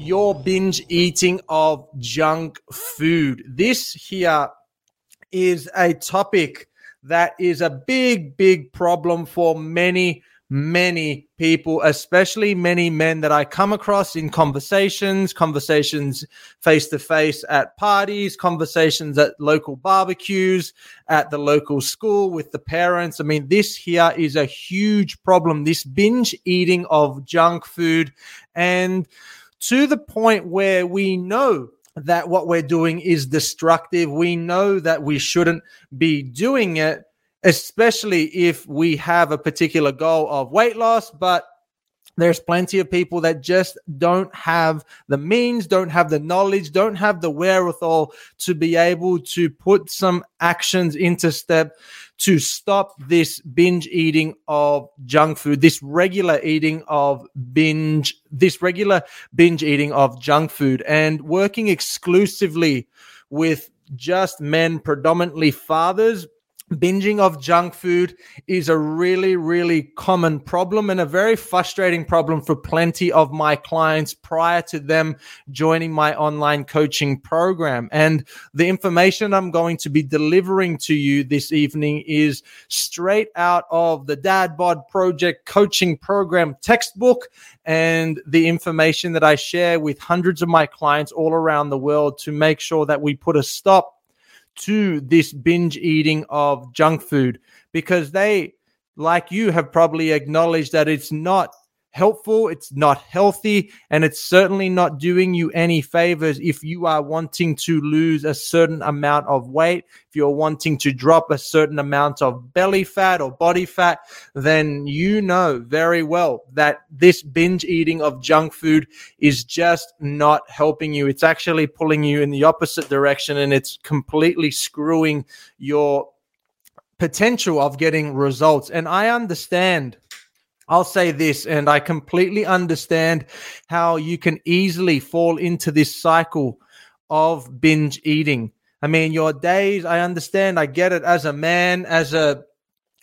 your binge eating of junk food. This here is a topic that is a big, big problem for many, many people, especially many men that I come across in conversations, conversations face to face at parties, conversations at local barbecues, at the local school with the parents. I mean, this here is a huge problem, this binge eating of junk food. And to the point where we know that what we're doing is destructive. We know that we shouldn't be doing it, especially if we have a particular goal of weight loss, but there's plenty of people that just don't have the means, don't have the knowledge, don't have the wherewithal to be able to put some actions into step to stop this binge eating of junk food, this regular eating of binge, this regular binge eating of junk food and working exclusively with just men, predominantly fathers, binging of junk food is a really, really common problem and a very frustrating problem for plenty of my clients prior to them joining my online coaching program. And the information I'm going to be delivering to you this evening is straight out of the Dad Bod Project coaching program textbook and the information that I share with hundreds of my clients all around the world to make sure that we put a stop to this binge eating of junk food because they, like you, have probably acknowledged that it's not helpful, it's not healthy, and it's certainly not doing you any favors if you are wanting to lose a certain amount of weight, if you're wanting to drop a certain amount of belly fat or body fat, then you know very well that this binge eating of junk food is just not helping you. It's actually pulling you in the opposite direction and it's completely screwing your potential of getting results. And I understand I'll say this, and I completely understand how you can easily fall into this cycle of binge eating. I mean, your days, I understand, I get it as a man, as a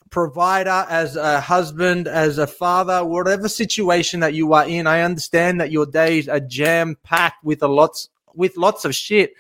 provider, as a husband, as a father, whatever situation that you are in, I understand that your days are jam packed with a lots with lots of shit.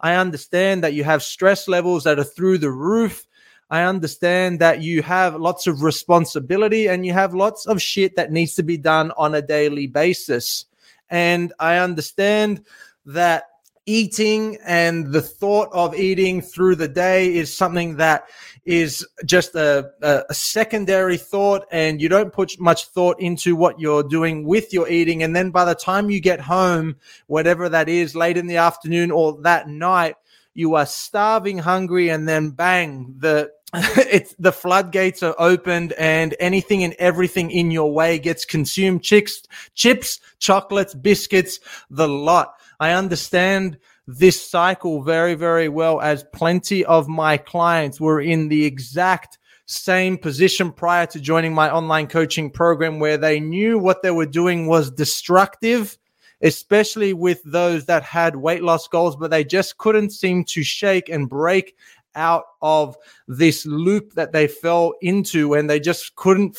I understand that you have stress levels that are through the roof. I understand that you have lots of responsibility and you have lots of shit that needs to be done on a daily basis. And I understand that eating and the thought of eating through the day is something that is just a, a, secondary thought and you don't put much thought into what you're doing with your eating. And then by the time you get home, whatever that is, late in the afternoon or that night, you are starving hungry and then bang, the it's the floodgates are opened and anything and everything in your way gets consumed. Chips chips chocolates biscuits the lot. I understand this cycle very very well as plenty of my clients were in the exact same position prior to joining my online coaching program where they knew what they were doing was destructive especially with those that had weight loss goals but they just couldn't seem to shake and break out of this loop that they fell into and they just couldn't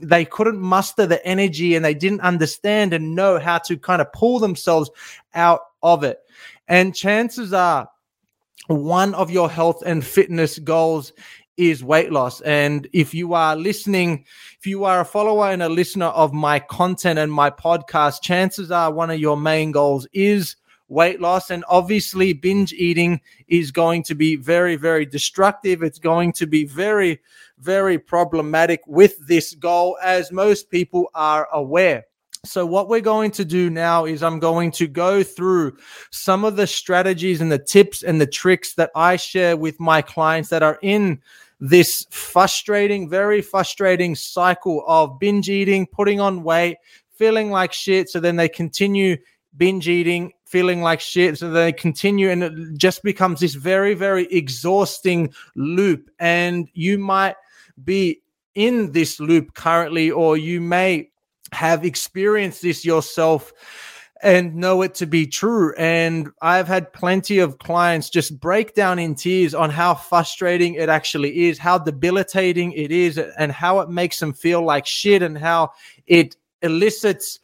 they couldn't muster the energy and they didn't understand and know how to kind of pull themselves out of it and chances are one of your health and fitness goals is weight loss. And if you are listening, if you are a follower and a listener of my content and my podcast, chances are one of your main goals is weight loss. And obviously, binge eating is going to be very, very destructive. It's going to be very, very problematic with this goal, as most people are aware. So, what we're going to do now is I'm going to go through some of the strategies and the tips and the tricks that I share with my clients that are in this frustrating, very frustrating cycle of binge eating, putting on weight, feeling like shit. So then they continue binge eating, feeling like shit. So they continue and it just becomes this very, very exhausting loop. And you might be in this loop currently, or you may have experienced this yourself and know it to be true. And I've had plenty of clients just break down in tears on how frustrating it actually is, how debilitating it is, and how it makes them feel like shit, and how it elicits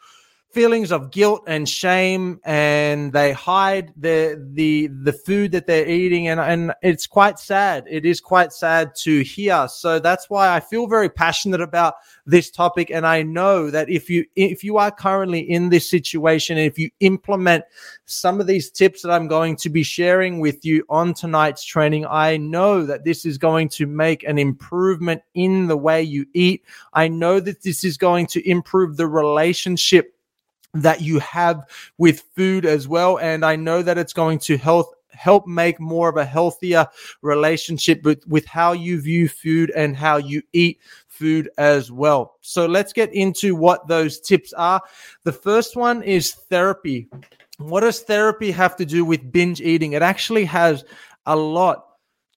feelings of guilt and shame and they hide the the the food that they're eating and and it's quite sad. It is quite sad to hear. So that's why I feel very passionate about this topic and I know that if you if you are currently in this situation and if you implement some of these tips that I'm going to be sharing with you on tonight's training I know that this is going to make an improvement in the way you eat. I know that this is going to improve the relationship that you have with food as well. And I know that it's going to help help make more of a healthier relationship with, with how you view food and how you eat food as well. So let's get into what those tips are. The first one is therapy. What does therapy have to do with binge eating? It actually has a lot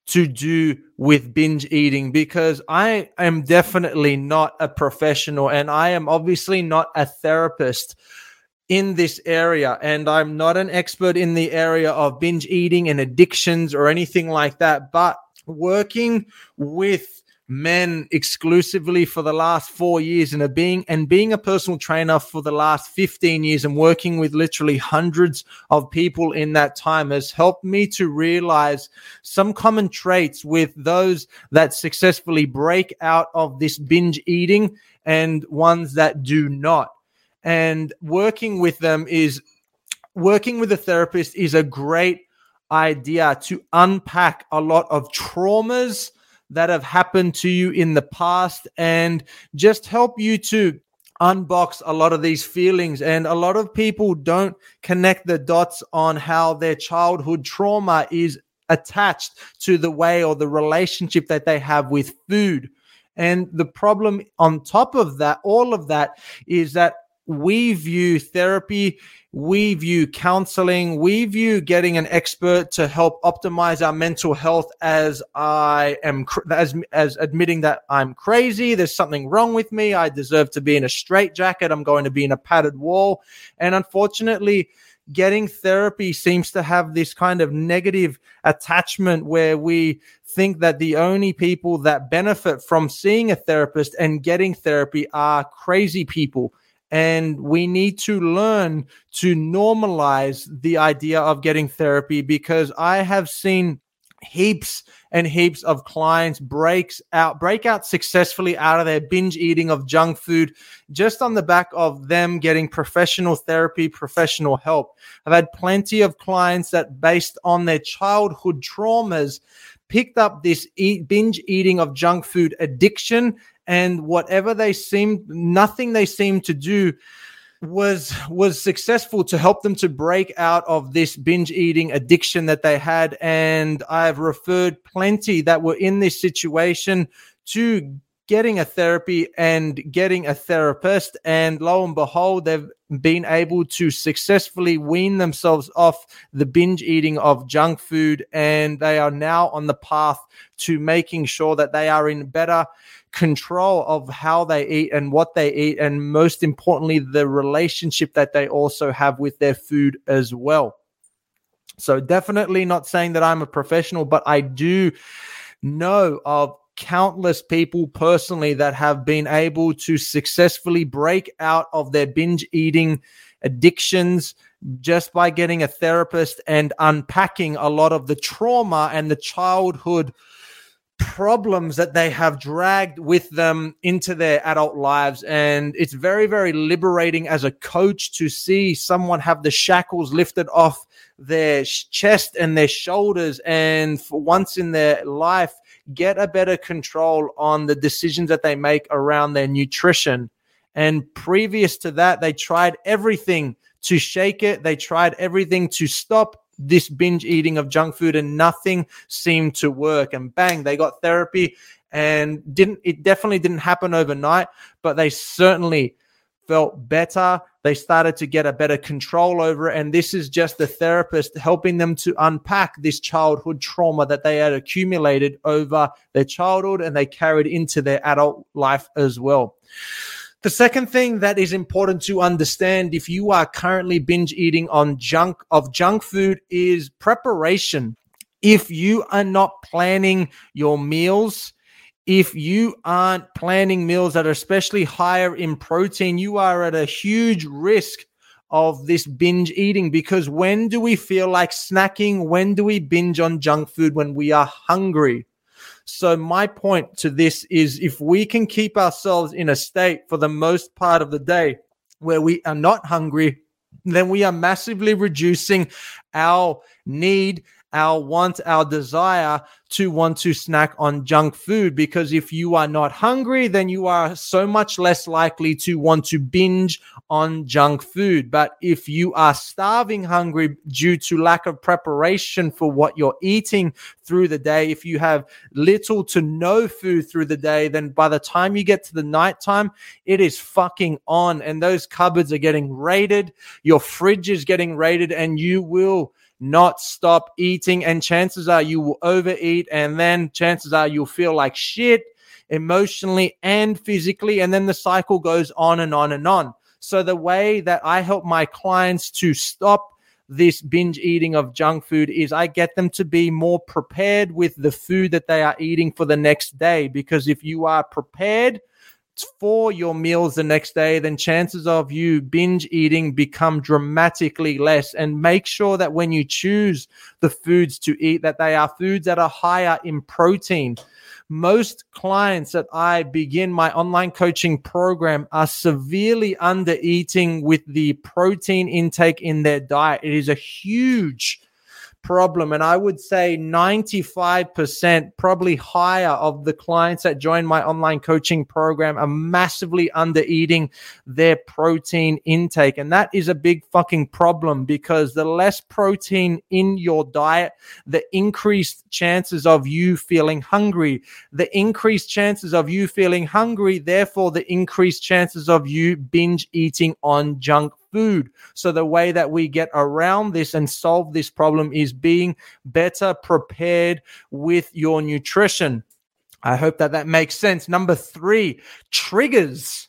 to do with binge eating because I am definitely not a professional and I am obviously not a therapist in this area and I'm not an expert in the area of binge eating and addictions or anything like that but working with men exclusively for the last 4 years and a being and being a personal trainer for the last 15 years and working with literally hundreds of people in that time has helped me to realize some common traits with those that successfully break out of this binge eating and ones that do not and working with them is working with a therapist is a great idea to unpack a lot of traumas that have happened to you in the past and just help you to unbox a lot of these feelings. And a lot of people don't connect the dots on how their childhood trauma is attached to the way or the relationship that they have with food. And the problem on top of that, all of that, is that we view therapy, we view counseling, we view getting an expert to help optimize our mental health as I am as as admitting that I'm crazy, there's something wrong with me, I deserve to be in a straitjacket, I'm going to be in a padded wall, and unfortunately getting therapy seems to have this kind of negative attachment where we think that the only people that benefit from seeing a therapist and getting therapy are crazy people and we need to learn to normalize the idea of getting therapy because I have seen heaps and heaps of clients breaks out break out successfully out of their binge eating of junk food just on the back of them getting professional therapy professional help. I've had plenty of clients that based on their childhood traumas picked up this binge eating of junk food addiction and whatever they seemed nothing they seemed to do was was successful to help them to break out of this binge eating addiction that they had. And i've referred plenty that were in this situation to getting a therapy and getting a therapist. And lo and behold they've been able to successfully wean themselves off the binge eating of junk food. And they are now on the path to making sure that they are in better control of how they eat and what they eat, and most importantly, the relationship that they also have with their food as well. So, definitely not saying that I'm a professional, but I do know of countless people personally that have been able to successfully break out of their binge eating addictions just by getting a therapist and unpacking a lot of the trauma and the childhood problems that they have dragged with them into their adult lives. And it's very, very liberating as a coach to see someone have the shackles lifted off their chest and their shoulders. And for once in their life, get a better control on the decisions that they make around their nutrition. And previous to that, they tried everything to shake it. They tried everything to stop this binge eating of junk food and nothing seemed to work. And bang, they got therapy and didn't, it definitely didn't happen overnight, but they certainly felt better. They started to get a better control over it. And this is just the therapist helping them to unpack this childhood trauma that they had accumulated over their childhood and they carried into their adult life as well. The second thing that is important to understand if you are currently binge eating on junk of junk food is preparation. If you are not planning your meals, if you aren't planning meals that are especially higher in protein, you are at a huge risk of this binge eating because when do we feel like snacking? When do we binge on junk food? When we are hungry. So, my point to this is if we can keep ourselves in a state for the most part of the day where we are not hungry, then we are massively reducing our need our want, our desire to want to snack on junk food. Because if you are not hungry, then you are so much less likely to want to binge on junk food. But if you are starving hungry due to lack of preparation for what you're eating through the day, if you have little to no food through the day, then by the time you get to the nighttime, it is fucking on. And those cupboards are getting raided. Your fridge is getting raided and you will not stop eating. And chances are you will overeat. And then chances are you'll feel like shit emotionally and physically. And then the cycle goes on and on and on. So the way that I help my clients to stop this binge eating of junk food is I get them to be more prepared with the food that they are eating for the next day. Because if you are prepared, for your meals the next day, then chances of you binge eating become dramatically less. And make sure that when you choose the foods to eat, that they are foods that are higher in protein. Most clients that I begin my online coaching program are severely under eating with the protein intake in their diet. It is a huge problem. And I would say 95%, probably higher, of the clients that join my online coaching program are massively under eating their protein intake. And that is a big fucking problem because the less protein in your diet, the increased chances of you feeling hungry, the increased chances of you feeling hungry, therefore, the increased chances of you binge eating on junk food. So the way that we get around this and solve this problem is being better prepared with your nutrition. I hope that that makes sense. Number three, triggers.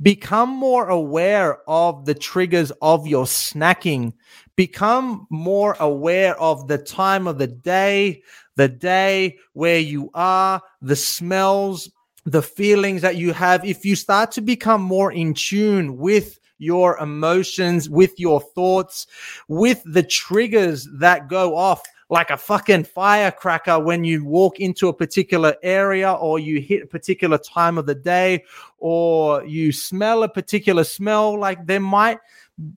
Become more aware of the triggers of your snacking. Become more aware of the time of the day, the day where you are, the smells, the feelings that you have. If you start to become more in tune with your emotions, with your thoughts, with the triggers that go off like a fucking firecracker when you walk into a particular area or you hit a particular time of the day or you smell a particular smell. Like there might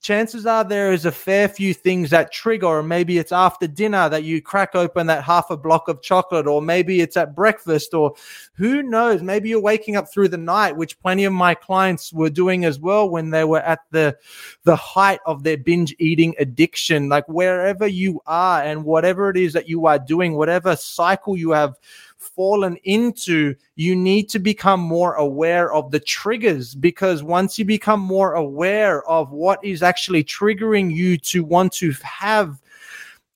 chances are there is a fair few things that trigger, or maybe it's after dinner that you crack open that half a block of chocolate, or maybe it's at breakfast, or who knows? Maybe you're waking up through the night, which plenty of my clients were doing as well when they were at the the height of their binge eating addiction. Like wherever you are and whatever it is that you are doing, whatever cycle you have fallen into, you need to become more aware of the triggers because once you become more aware of what is actually triggering you to want to have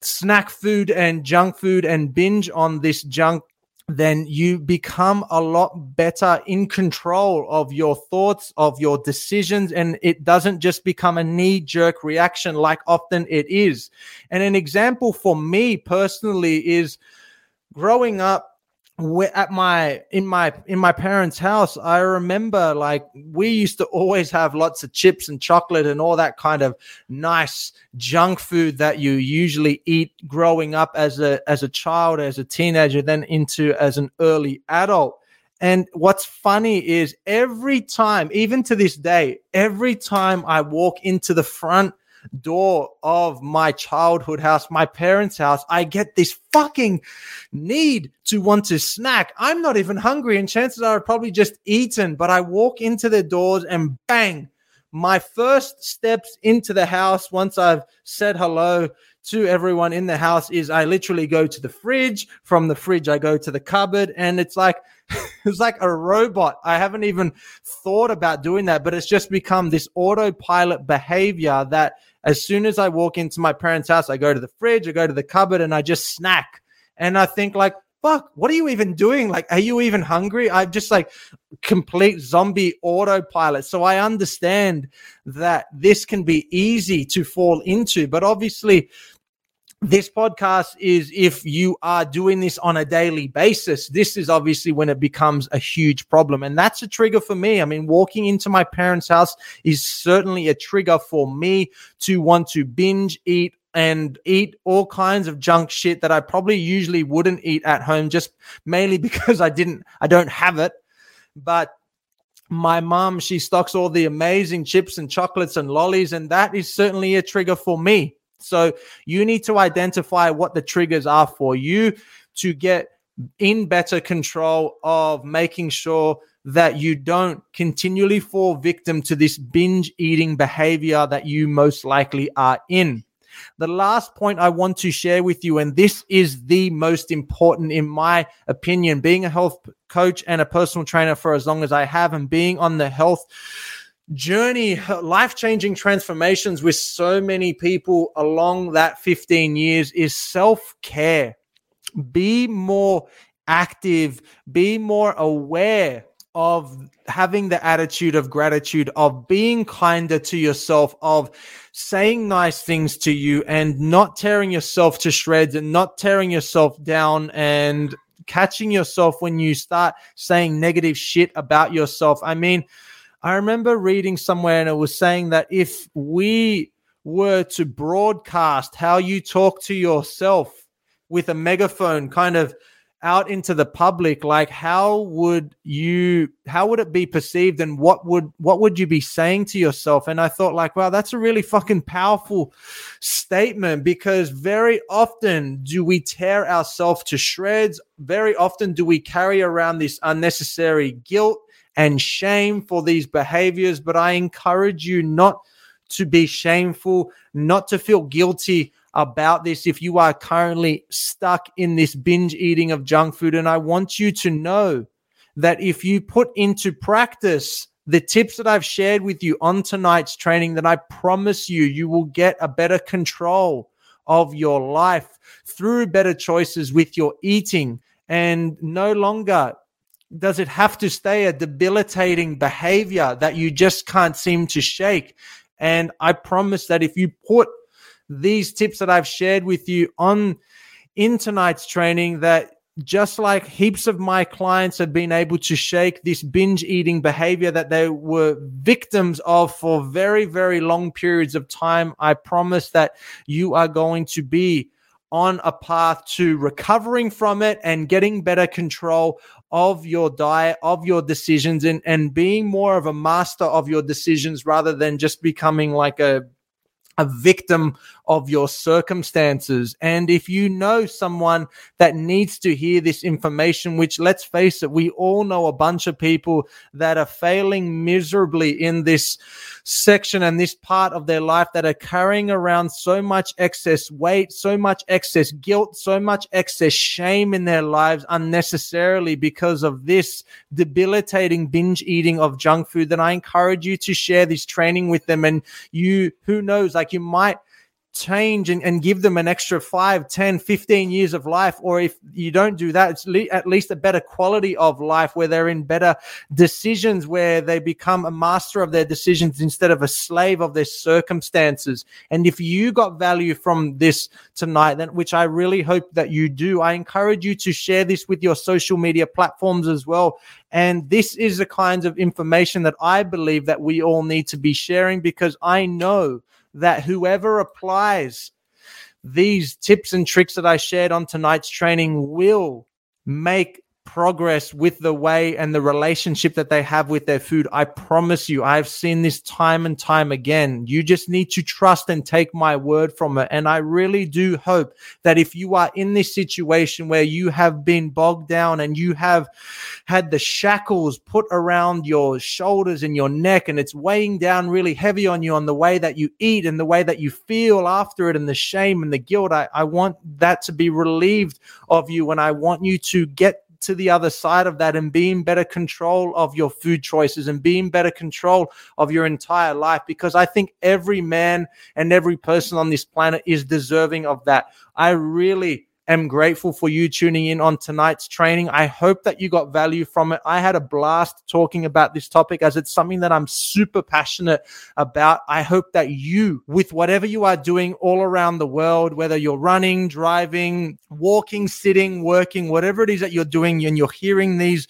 snack food and junk food and binge on this junk then you become a lot better in control of your thoughts, of your decisions, and it doesn't just become a knee jerk reaction like often it is. And an example for me personally is growing up at my in my in my parents house i remember like we used to always have lots of chips and chocolate and all that kind of nice junk food that you usually eat growing up as a as a child as a teenager then into as an early adult. And what's funny is every time even to this day every time i walk into the front door of my childhood house, my parents' house, I get this fucking need to want to snack. I'm not even hungry, and chances are I've probably just eaten, but I walk into their doors and bang, my first steps into the house once I've said hello to everyone in the house is I literally go to the fridge. From the fridge, I go to the cupboard, and it's like it's like a robot. I haven't even thought about doing that, but it's just become this autopilot behavior that as soon as I walk into my parents' house, I go to the fridge, I go to the cupboard, and I just snack. And I think like, fuck, what are you even doing? Like, are you even hungry? I'm just like complete zombie autopilot. So I understand that this can be easy to fall into, but obviously this podcast is if you are doing this on a daily basis. This is obviously when it becomes a huge problem. And that's a trigger for me. I mean, walking into my parents' house is certainly a trigger for me to want to binge eat and eat all kinds of junk shit that I probably usually wouldn't eat at home, just mainly because I didn't, I don't have it. But my mom, she stocks all the amazing chips and chocolates and lollies, and that is certainly a trigger for me. So you need to identify what the triggers are for you to get in better control of making sure that you don't continually fall victim to this binge eating behavior that you most likely are in. The last point I want to share with you, and this is the most important in my opinion, being a health coach and a personal trainer for as long as I have, and being on the health journey, life changing transformations with so many people along that 15 years is self care. Be more active, be more aware of having the attitude of gratitude, of being kinder to yourself, of saying nice things to you and not tearing yourself to shreds and not tearing yourself down and catching yourself when you start saying negative shit about yourself. I mean, I remember reading somewhere and it was saying that if we were to broadcast how you talk to yourself with a megaphone kind of out into the public like how would you how would it be perceived and what would what would you be saying to yourself and i thought like wow that's a really fucking powerful statement because very often do we tear ourselves to shreds very often do we carry around this unnecessary guilt and shame for these behaviors. But I encourage you not to be shameful, not to feel guilty about this if you are currently stuck in this binge eating of junk food. And I want you to know that if you put into practice the tips that I've shared with you on tonight's training, that I promise you, you will get a better control of your life through better choices with your eating and no longer does it have to stay a debilitating behavior that you just can't seem to shake? And I promise that if you put these tips that I've shared with you on in tonight's training, that just like heaps of my clients have been able to shake this binge eating behavior that they were victims of for very, very long periods of time, I promise that you are going to be on a path to recovering from it and getting better control of your diet, of your decisions, and, and being more of a master of your decisions rather than just becoming like a a victim of your circumstances. And if you know someone that needs to hear this information, which let's face it, we all know a bunch of people that are failing miserably in this section and this part of their life that are carrying around so much excess weight, so much excess guilt, so much excess shame in their lives unnecessarily because of this debilitating binge eating of junk food, then I encourage you to share this training with them. And you, who knows, like you might change and, and give them an extra 5 10 15 years of life or if you don't do that it's le- at least a better quality of life where they're in better decisions where they become a master of their decisions instead of a slave of their circumstances. And if you got value from this tonight then which i really hope that you do i encourage you to share this with your social media platforms as well. And this is the kinds of information that i believe that we all need to be sharing because i know that whoever applies these tips and tricks that I shared on tonight's training will make progress with the way and the relationship that they have with their food. I promise you, I've seen this time and time again. You just need to trust and take my word from it. And I really do hope that if you are in this situation where you have been bogged down and you have had the shackles put around your shoulders and your neck and it's weighing down really heavy on you on the way that you eat and the way that you feel after it and the shame and the guilt, I, I want that to be relieved of you. And I want you to get to the other side of that and be in better control of your food choices and be in better control of your entire life because I think every man and every person on this planet is deserving of that. I really am grateful for you tuning in on tonight's training. I hope that you got value from it. I had a blast talking about this topic as it's something that I'm super passionate about. I hope that you, with whatever you are doing all around the world, whether you're running, driving, walking, sitting, working, whatever it is that you're doing, and you're hearing these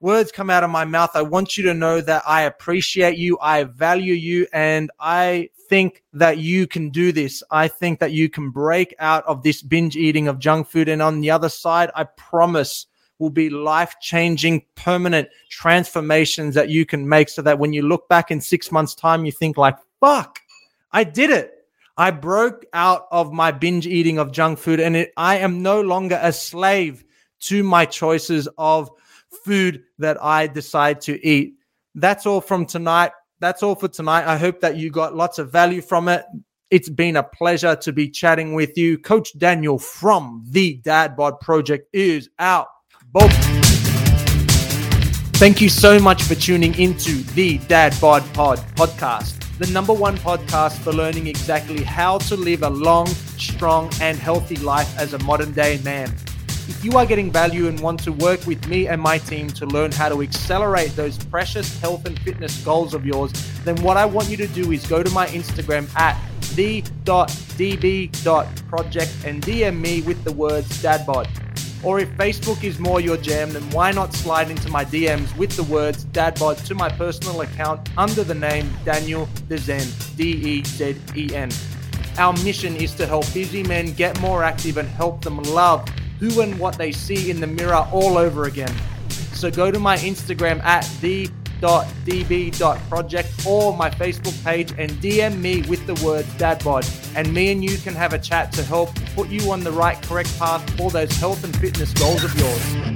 words come out of my mouth, I want you to know that I appreciate you, I value you, and I think that you can do this. I think that you can break out of this binge eating of junk food. And on the other side, I promise will be life changing, permanent transformations that you can make so that when you look back in six months' time, you think, like, fuck, I did it. I broke out of my binge eating of junk food and it, I am no longer a slave to my choices of food that I decide to eat. That's all from tonight that's all for tonight. I hope that you got lots of value from it. It's been a pleasure to be chatting with you. Coach Daniel from the Dad Bod Project is out. Bob. Thank you so much for tuning into the Dad Bod Pod podcast, the number one podcast for learning exactly how to live a long, strong, and healthy life as a modern day man. If you are getting value and want to work with me and my team to learn how to accelerate those precious health and fitness goals of yours, then what I want you to do is go to my Instagram at the.db.project and DM me with the words dadbod. Or if Facebook is more your jam, then why not slide into my DMs with the words dadbod to my personal account under the name Daniel Dezen, D E Z E N. Our mission is to help busy men get more active and help them love who and what they see in the mirror all over again. So go to my Instagram at the.db.project or my Facebook page and DM me with the word dadbod. And me and you can have a chat to help put you on the right, correct path for those health and fitness goals of yours.